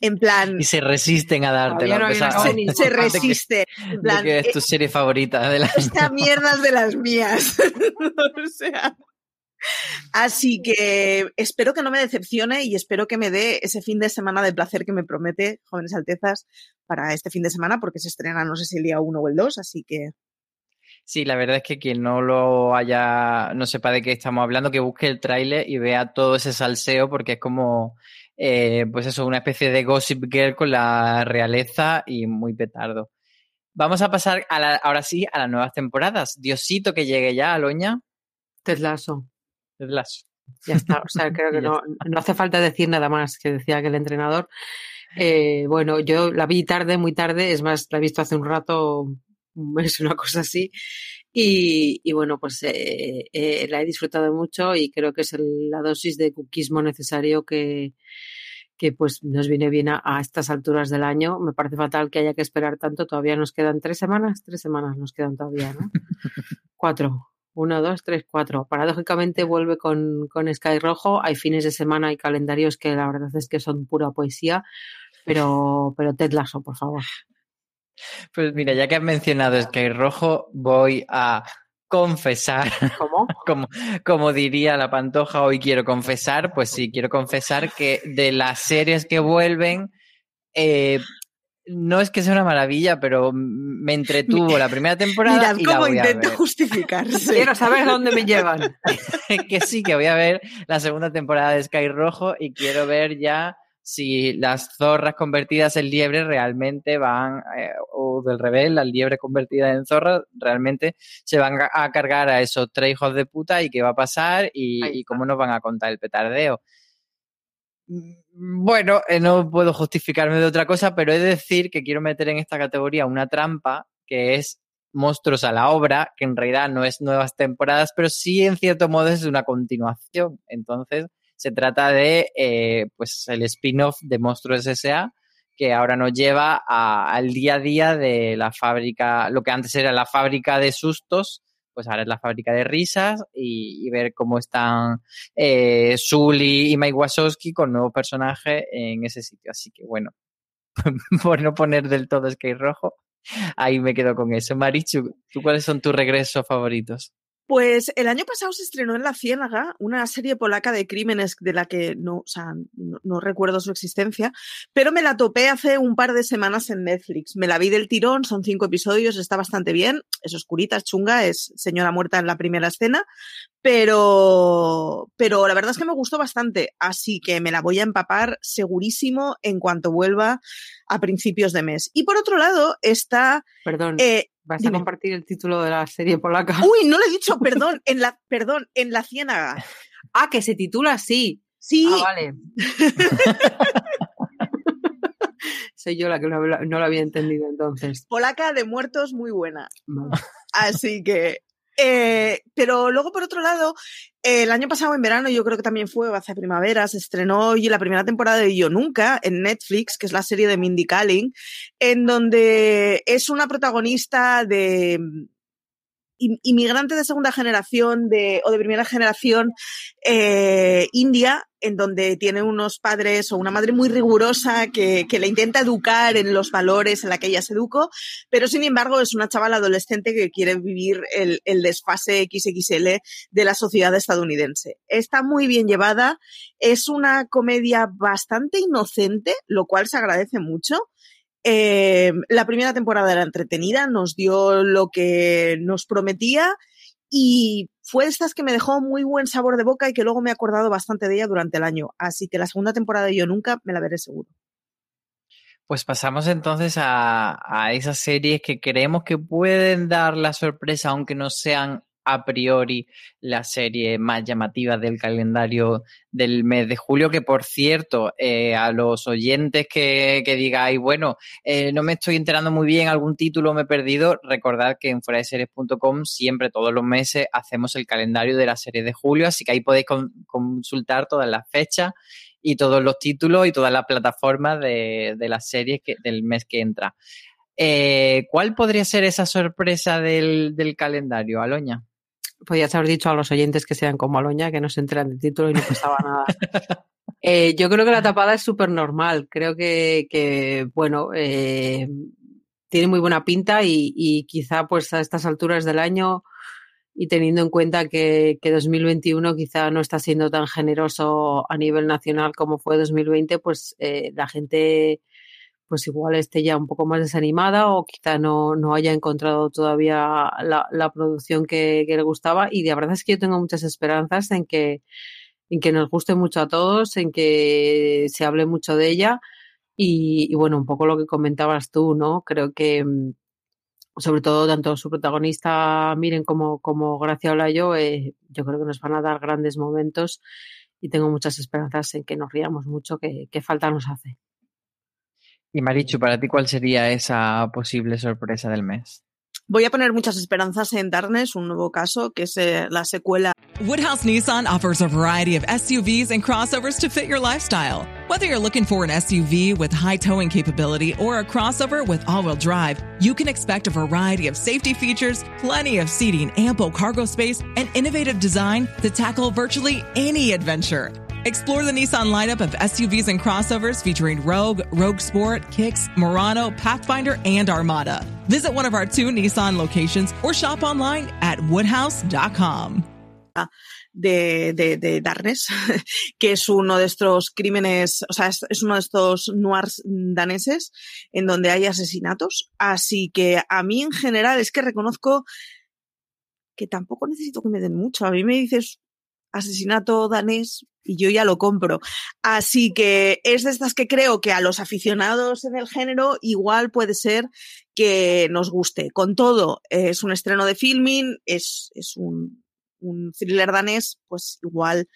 En plan. Y se resisten a dártelo. No se, [laughs] se resisten. En plan, que es tu serie favorita de la. Esta mierda es de las mías. [laughs] o sea. Así que espero que no me decepcione y espero que me dé ese fin de semana de placer que me promete Jóvenes Altezas para este fin de semana, porque se estrena no sé si el día 1 o el 2, así que. Sí, la verdad es que quien no lo haya, no sepa de qué estamos hablando, que busque el tráiler y vea todo ese salseo, porque es como eh, pues eso, una especie de Gossip Girl con la realeza y muy petardo. Vamos a pasar ahora sí a las nuevas temporadas. Diosito que llegue ya, Aloña. Ted Lasso. Ya está, o sea, [laughs] creo que no, no hace falta decir nada más que decía que el entrenador. Eh, bueno, yo la vi tarde, muy tarde, es más, la he visto hace un rato, mes, una cosa así. Y, y bueno, pues eh, eh, la he disfrutado mucho y creo que es la dosis de cuquismo necesario que, que pues nos viene bien a, estas alturas del año. Me parece fatal que haya que esperar tanto. Todavía nos quedan tres semanas. Tres semanas nos quedan todavía, ¿no? [laughs] cuatro. Uno, dos, tres, cuatro. Paradójicamente vuelve con, con Sky Rojo. Hay fines de semana y calendarios que la verdad es que son pura poesía. Pero, pero Ted Lasso, por favor. Pues mira, ya que has mencionado Sky Rojo, voy a confesar. [laughs] ¿Cómo? como, como diría la pantoja, hoy quiero confesar, pues sí, quiero confesar que de las series que vuelven, eh, no es que sea una maravilla, pero me entretuvo la primera temporada. Mirad cómo intento justificarse. Quiero saber dónde me llevan. [laughs] que sí, que voy a ver la segunda temporada de Sky Rojo y quiero ver ya si las zorras convertidas en liebre realmente van, eh, o del revés, las liebres convertidas en zorras realmente se van a cargar a esos tres hijos de puta y qué va a pasar y, cómo nos van a contar el petardeo. Mm, bueno, eh, no puedo justificarme de otra cosa, pero he de decir que quiero meter en esta categoría una trampa que es Monstruos a la obra, que en realidad no es nuevas temporadas, pero sí en cierto modo es una continuación. Entonces, se trata de eh, pues el spin-off de Monstruos S.A., que ahora nos lleva al día a día de la fábrica, lo que antes era la fábrica de sustos, pues ahora es la fábrica de risas y, ver cómo están eh, y Mike Wazowski con nuevos personajes en ese sitio. Así que bueno, [laughs] por no poner del todo skate rojo, ahí me quedo con eso. Marichu, ¿tú cuáles son tus regresos favoritos? Pues el año pasado se estrenó en La Ciénaga una serie polaca de crímenes de la que no, o sea, no, recuerdo su existencia, pero me la topé hace un par de semanas en Netflix. Me la vi del tirón, son cinco episodios, está bastante bien, es oscurita, es chunga, es señora muerta en la primera escena, pero, pero la verdad es que me gustó bastante, así que me la voy a empapar segurísimo en cuanto vuelva a principios de mes. Y por otro lado está... Perdón. Eh, ¿Vas a compartir el título de la serie polaca? Uy, no lo he dicho, [laughs] perdón, en la, perdón, en la ciénaga. Ah, que se titula así. Sí. Ah, vale. [laughs] Soy yo la que no lo había entendido entonces. Polaca de muertos muy buena. Así que eh, pero luego, por otro lado, el año pasado en verano, yo creo que también fue, hace primavera, se estrenó hoy la primera temporada de Yo Nunca en Netflix, que es la serie de Mindy Kaling, en donde es una protagonista de inmigrante de segunda generación de, o de primera generación eh, india, en donde tiene unos padres o una madre muy rigurosa que, le intenta educar en los valores en la que ella se educó, pero sin embargo es una chavala adolescente que quiere vivir el, el desfase XXL de la sociedad estadounidense. Está muy bien llevada, es una comedia bastante inocente, lo cual se agradece mucho. Eh, la primera temporada era entretenida, nos dio lo que nos prometía y fue estas que me dejó muy buen sabor de boca y que luego me he acordado bastante de ella durante el año. Así que la segunda temporada de Yo Nunca me la veré seguro. Pues pasamos entonces a, a esas series que creemos que pueden dar la sorpresa, aunque no sean a priori la serie más llamativa del calendario del mes de julio, que por cierto, eh, a los oyentes que, que digáis, bueno, eh, no me estoy enterando muy bien, algún título me he perdido, recordad que en fueradeseries.com siempre todos los meses hacemos el calendario de la serie de julio, así que ahí podéis consultar todas las fechas y todos los títulos y todas las plataformas de, las series que, del mes que entra. Eh, ¿Cuál podría ser esa sorpresa del calendario, Aloña? Podías haber dicho a los oyentes que sean como Aloña, que no se enteran del título y no pasaba nada. [laughs] Eh, yo creo que la tapada es súper normal. Creo que, que bueno, eh, tiene muy buena pinta y, y, quizá pues a estas alturas del año y teniendo en cuenta que, que 2021 quizá no está siendo tan generoso a nivel nacional como fue 2020, pues eh, la gente pues igual esté ya un poco más desanimada o quizá no, no haya encontrado todavía la, la producción que, que, le gustaba. Y la verdad es que yo tengo muchas esperanzas en que, en que nos guste mucho a todos, en que se hable mucho de ella. Y, bueno, un poco lo que comentabas tú, ¿no? Creo que mm, sobre todo tanto su protagonista Miren como, como Gracia Olayo, eh, yo creo que nos van a dar grandes momentos y tengo muchas esperanzas en que nos riamos mucho, que, que falta nos hace. Y Marichu, para ti, ¿cuál sería esa posible sorpresa del mes? Voy a poner muchas esperanzas en Darkness, un nuevo caso, que es eh, la secuela. Woodhouse Nissan offers a variety of SUVs and crossovers to fit your lifestyle. Whether you're looking for an SUV with high towing capability or a crossover with all-wheel drive, you can expect a variety of safety features, plenty of seating, ample cargo space, and innovative design to tackle virtually any adventure. Explore the Nissan lineup of SUVs and crossovers featuring Rogue, Rogue Sport, Kicks, Murano, Pathfinder, and Armada. Visit one of our two Nissan locations or shop online at woodhouse.com. De, de, de Darkness, [laughs] que es uno de estos crímenes, o sea, es, es, uno de estos noirs daneses en donde hay asesinatos. Así que a mí en general es que reconozco que tampoco necesito que me den mucho. A mí me dices asesinato danés y yo ya lo compro. Así que es de estas que creo que a los aficionados en el género igual puede ser que nos guste. Con todo, es un estreno de filming, es, es un, un thriller danés, pues igual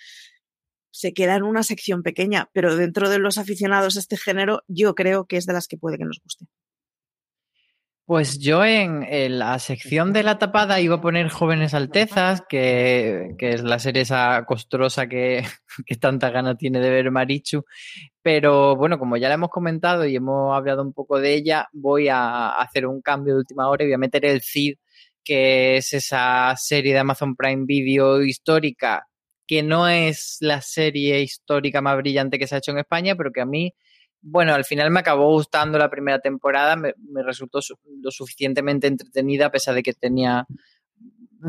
se queda en una sección pequeña, pero dentro de los aficionados a este género, yo creo que es de las que puede que nos guste. Pues yo en, la sección de la tapada iba a poner Jóvenes Altezas, que, que es la serie esa costrosa que, [laughs] que, tanta gana tiene de ver Marichu. Pero bueno, como ya la hemos comentado y hemos hablado un poco de ella, voy a hacer un cambio de última hora y voy a meter el CID, que es esa serie de Amazon Prime Video histórica, que no es la serie histórica más brillante que se ha hecho en España, pero que a mí bueno, al final me acabó gustando la primera temporada, me, resultó su, lo suficientemente entretenida a pesar de que tenía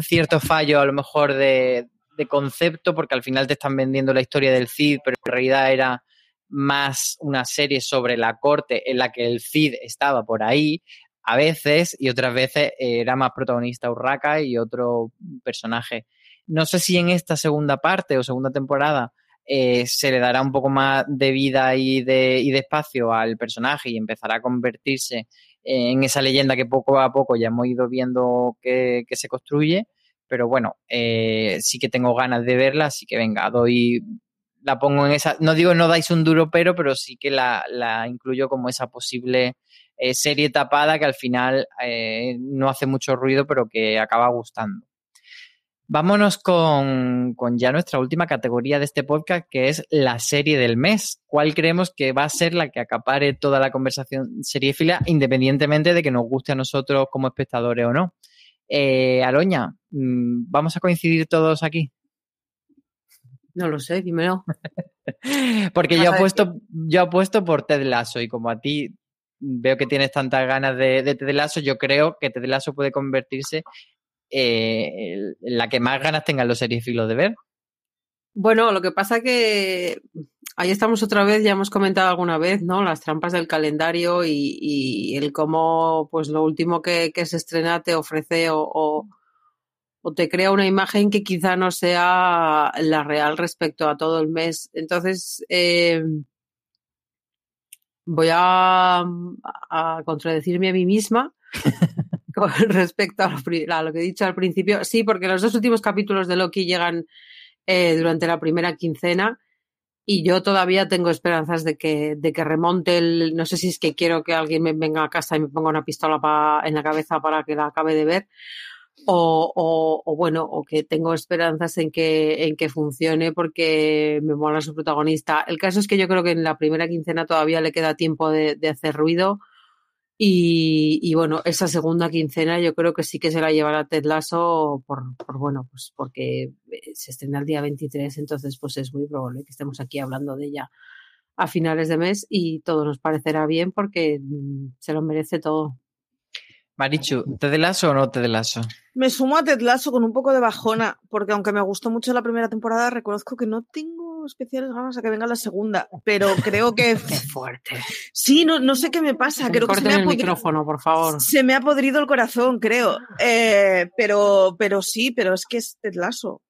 cierto fallo a lo mejor de, de concepto, porque al final te están vendiendo la historia del Cid, pero en realidad era más una serie sobre la corte en la que el Cid estaba por ahí a veces y otras veces era más protagonista Urraca y otro personaje. No sé si en esta segunda parte o segunda temporada eh, se le dará un poco más de vida y de, y de espacio al personaje y empezará a convertirse en esa leyenda que poco a poco ya hemos ido viendo que, que se construye. Pero bueno, eh, sí que tengo ganas de verla, así que venga, doy la pongo en esa, no digo no dais un duro pero, pero sí que la, la incluyo como esa posible eh, serie tapada que al final no hace mucho ruido, pero que acaba gustando. Vámonos con, con, ya nuestra última categoría de este podcast, que es la serie del mes. ¿Cuál creemos que va a ser la que acapare toda la conversación seriéfila, independientemente de que nos guste a nosotros como espectadores o no? Eh, Aloña, mm, ¿vamos a coincidir todos aquí? No lo sé, dímelo. [laughs] Porque yo apuesto, yo apuesto por Ted Lasso y como a ti veo que tienes tantas ganas de, de Ted Lasso, yo creo que Ted Lasso puede convertirse eh, la que más ganas tengan los filos de ver. Bueno, lo que pasa que ahí estamos otra vez, ya hemos comentado alguna vez, ¿no? Las trampas del calendario y, el cómo, pues lo último que, se estrena te ofrece o, te crea una imagen que quizá no sea la real respecto a todo el mes. Entonces, eh, voy a contradecirme a mí misma con [laughs] respecto a lo, que he dicho al principio. Sí, porque los dos últimos capítulos de Loki llegan eh, durante la primera quincena y yo todavía tengo esperanzas de que, de que remonte el... No sé si es que quiero que alguien me venga a casa y me ponga una pistola en la cabeza para que la acabe de ver. O, o, bueno, o que tengo esperanzas en que, en que funcione porque me mola su protagonista. El caso es que yo creo que en la primera quincena todavía le queda tiempo de hacer ruido. Y, y, bueno, esa segunda quincena yo creo que sí que se la llevará Ted Lasso por, por, bueno, pues porque se estrena el día 23, entonces pues es muy probable que estemos aquí hablando de ella a finales de mes y todo nos parecerá bien porque se lo merece todo. Marichu, ¿Ted Lasso o no Ted Lasso? Me sumo a Ted Lasso con un poco de bajona, porque aunque me gustó mucho la primera temporada, reconozco que no tengo especiales ganas a que venga la segunda, [laughs] pero creo que... [laughs] Qué fuerte. Sí, no, no sé qué me pasa. Creo que se me ha el micrófono, por favor. Se me ha podrido el corazón, creo. Eh, pero, pero sí, pero es que es Ted Lasso.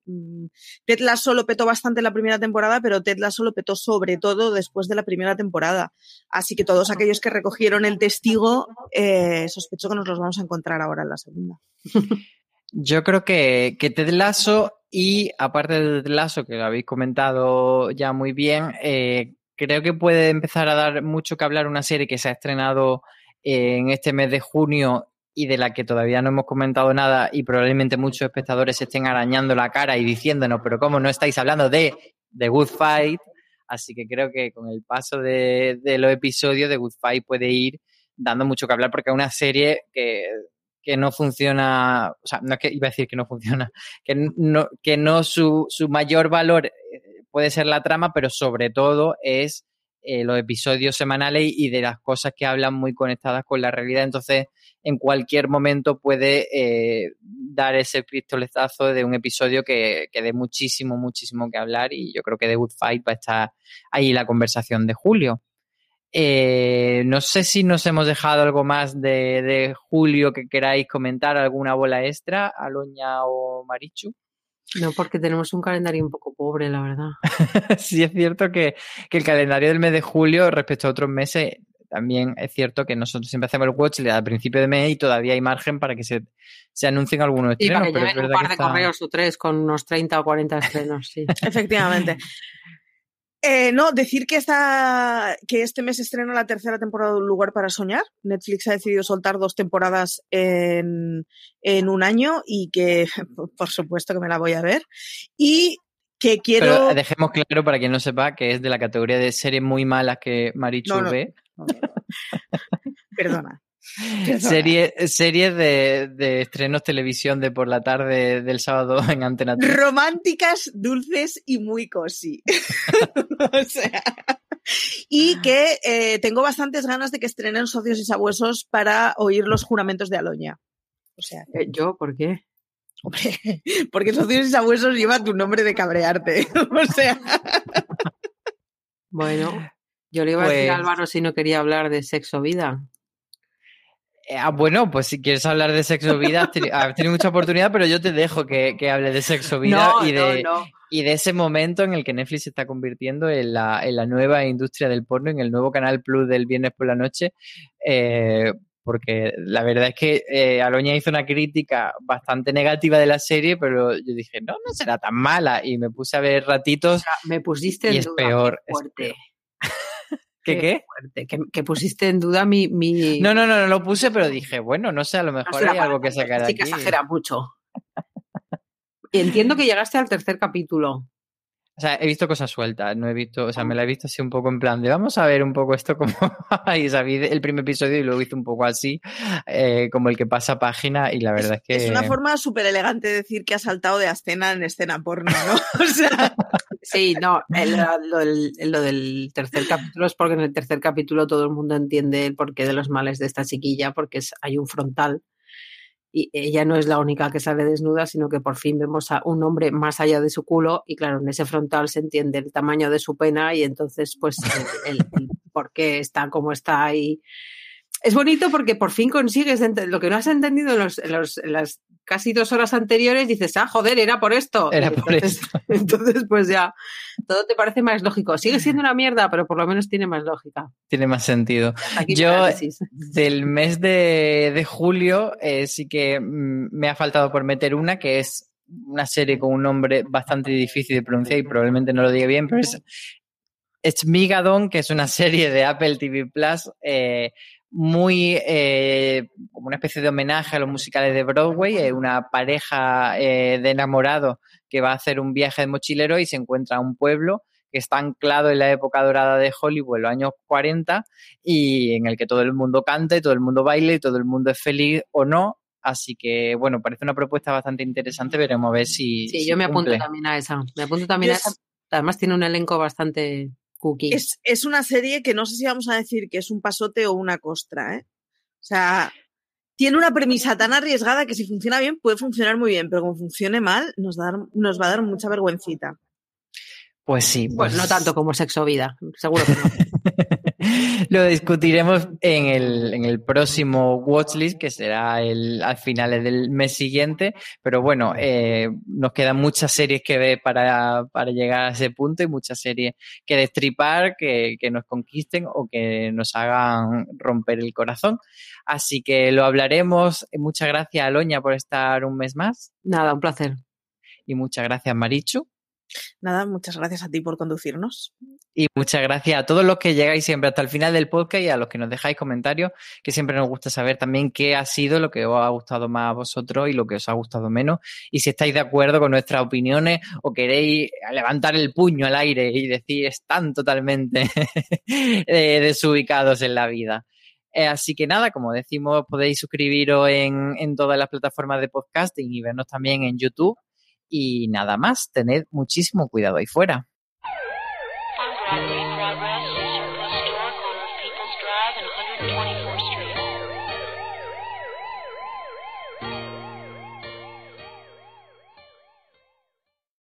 Ted Lasso lo petó bastante la primera temporada, pero Ted Lasso lo petó sobre todo después de la primera temporada. Así que todos aquellos que recogieron el testigo, eh, sospecho que nos los vamos a encontrar ahora en la segunda. [laughs] Yo creo que, que Ted Lasso y aparte de Lasso, que lo habéis comentado ya muy bien, eh, creo que puede empezar a dar mucho que hablar una serie que se ha estrenado eh, en este mes de junio y de la que todavía no hemos comentado nada y probablemente muchos espectadores estén arañando la cara y diciéndonos, pero ¿cómo no estáis hablando de The Good Fight? Así que creo que con el paso de, de los episodios, The Good Fight puede ir dando mucho que hablar porque es una serie que que no funciona, o sea, no es que iba a decir que no funciona, [laughs] que no, que no su, su mayor valor puede ser la trama, pero sobre todo es eh, los episodios semanales y de las cosas que hablan muy conectadas con la realidad. Entonces, en cualquier momento puede eh, dar ese pistoletazo de un episodio que, que dé muchísimo, muchísimo que hablar y yo creo que The Good Fight va a estar ahí la conversación de Julio. Eh, no sé si nos hemos dejado algo más de, de, Julio que queráis comentar, alguna bola extra, Aloña o Marichu. No, porque tenemos un calendario un poco pobre, la verdad. [laughs] sí, es cierto que, que, el calendario del mes de julio respecto a otros meses, también es cierto que nosotros siempre hacemos el watch al principio de mes y todavía hay margen para que se, se anuncien algunos estrenos. Y para que pero es un par de está... correos o tres con unos 30 o 40 estrenos, sí. [laughs] Efectivamente. Eh, no, decir que, esta, que este mes estrena la tercera temporada de Un lugar para soñar. Netflix ha decidido soltar dos temporadas en, en un año y que, [laughs] por supuesto, que me la voy a ver. Y que quiero... Pero dejemos claro para quien no sepa que es de la categoría de series muy malas que Marichu no, no, ve. [laughs] Perdona. Series serie de, de, estrenos televisión de por la tarde del sábado en Antena 3. Románticas, dulces y muy cosi. [laughs] o sea. Y que eh, tengo bastantes ganas de que estrenen Socios y Sabuesos para oír los juramentos de Aloña. O sea. ¿Yo? ¿Por qué? Hombre, [laughs] porque socios y sabuesos lleva tu nombre de cabrearte. [laughs] o sea. Bueno, yo le iba a decir a Pues- Álvaro si no quería hablar de sexo vida. Eh, ah, bueno, pues si quieres hablar de sexo vida, has teni- has tenido mucha oportunidad, pero yo te dejo que, que hable de sexo vida no, y, de, no, no. y de ese momento en el que Netflix se está convirtiendo en la, en la nueva industria del porno, en el nuevo canal Plus del viernes por la noche. eh, porque la verdad es que eh, Aloña hizo una crítica bastante negativa de la serie, pero yo dije, no, no será tan mala. Y me puse a ver ratitos. Me pusiste Y en es duda. peor, es. ¿Qué qué? fuerte, Que, que pusiste en duda mi. mi... No, no, no, no lo puse, pero dije, bueno, no sé, a lo mejor hay algo que sacar sí aquí. que exagera mucho. Entiendo que llegaste al tercer capítulo. O sea, he visto cosas sueltas, no he visto, o sea, me la he visto así un poco en plan de vamos a ver un poco esto como [laughs] y sabí el primer episodio y luego hice un poco así, eh, como el que pasa página y la verdad es, que... Es una forma súper elegante de decir que ha saltado de escena en escena porno, ¿no? [laughs] O sea, Sí, no, el- lo, del, lo del tercer capítulo es porque en el tercer capítulo todo el mundo entiende el porqué de los males de esta chiquilla, porque es, hay un frontal y ella no es la única que sale desnuda, sino que por fin vemos a un hombre más allá de su culo y claro, en ese frontal se entiende el tamaño de su pena y entonces pues el, el- el por qué está como está y es bonito porque por fin consigues lo que no has entendido en, los- en los- en las casi dos horas anteriores, dices, ah, joder, era por esto. Era por entonces, esto. [laughs] entonces, pues ya, todo te parece más lógico. Sigue siendo una mierda, pero por lo menos tiene más lógica. Tiene más sentido. Aquí Yo, del mes de, de julio, eh, sí que mm, me ha faltado por meter una que es una serie con un nombre bastante difícil de pronunciar y probablemente no lo diga bien, pero es Migadon, que es una serie de Apple TV Plus eh, muy eh, como una especie de homenaje a los musicales de Broadway, eh, una pareja eh, de enamorados que va a hacer un viaje de mochilero y se encuentra en un pueblo que está anclado en la época dorada de Hollywood, los años 40, y en el que todo el mundo canta y todo el mundo baila y todo el mundo es feliz o no. Así que, bueno, parece una propuesta bastante interesante. Veremos a ver si. Sí, si yo me apunto también a esa. Me apunto también a Es- esa. Además tiene un elenco bastante cookie. es, es una serie que no sé si vamos a decir que es un pasote o una costra, ¿eh? O sea, tiene una premisa tan arriesgada que si funciona bien puede funcionar muy bien, pero como funcione mal nos, da- nos va a dar mucha vergüencita. Pues sí, Pues pues no tanto como sexo vida, seguro que no. [laughs] Lo discutiremos en el, en el próximo Watchlist, que será el, al finales del mes siguiente. Pero bueno, eh, nos quedan muchas series que ver para, para llegar a ese punto y muchas series que destripar, que, que nos conquisten o que nos hagan romper el corazón. Así que lo hablaremos. Muchas gracias, Aloña, por estar un mes más. Nada, un placer. Y muchas gracias, Marichu. Nada, muchas gracias a ti por conducirnos. Y muchas gracias a todos los que llegáis siempre hasta el final del podcast y a los que nos dejáis comentarios, que siempre nos gusta saber también qué ha sido lo que os ha gustado más a vosotros y lo que os ha gustado menos. Y si estáis de acuerdo con nuestras opiniones o queréis levantar el puño al aire y decir están totalmente [laughs] eh, desubicados en la vida. Eh, así que nada, como decimos, podéis suscribiros en, en todas las plataformas de podcasting y vernos también en YouTube. Y nada más, tened muchísimo cuidado ahí fuera.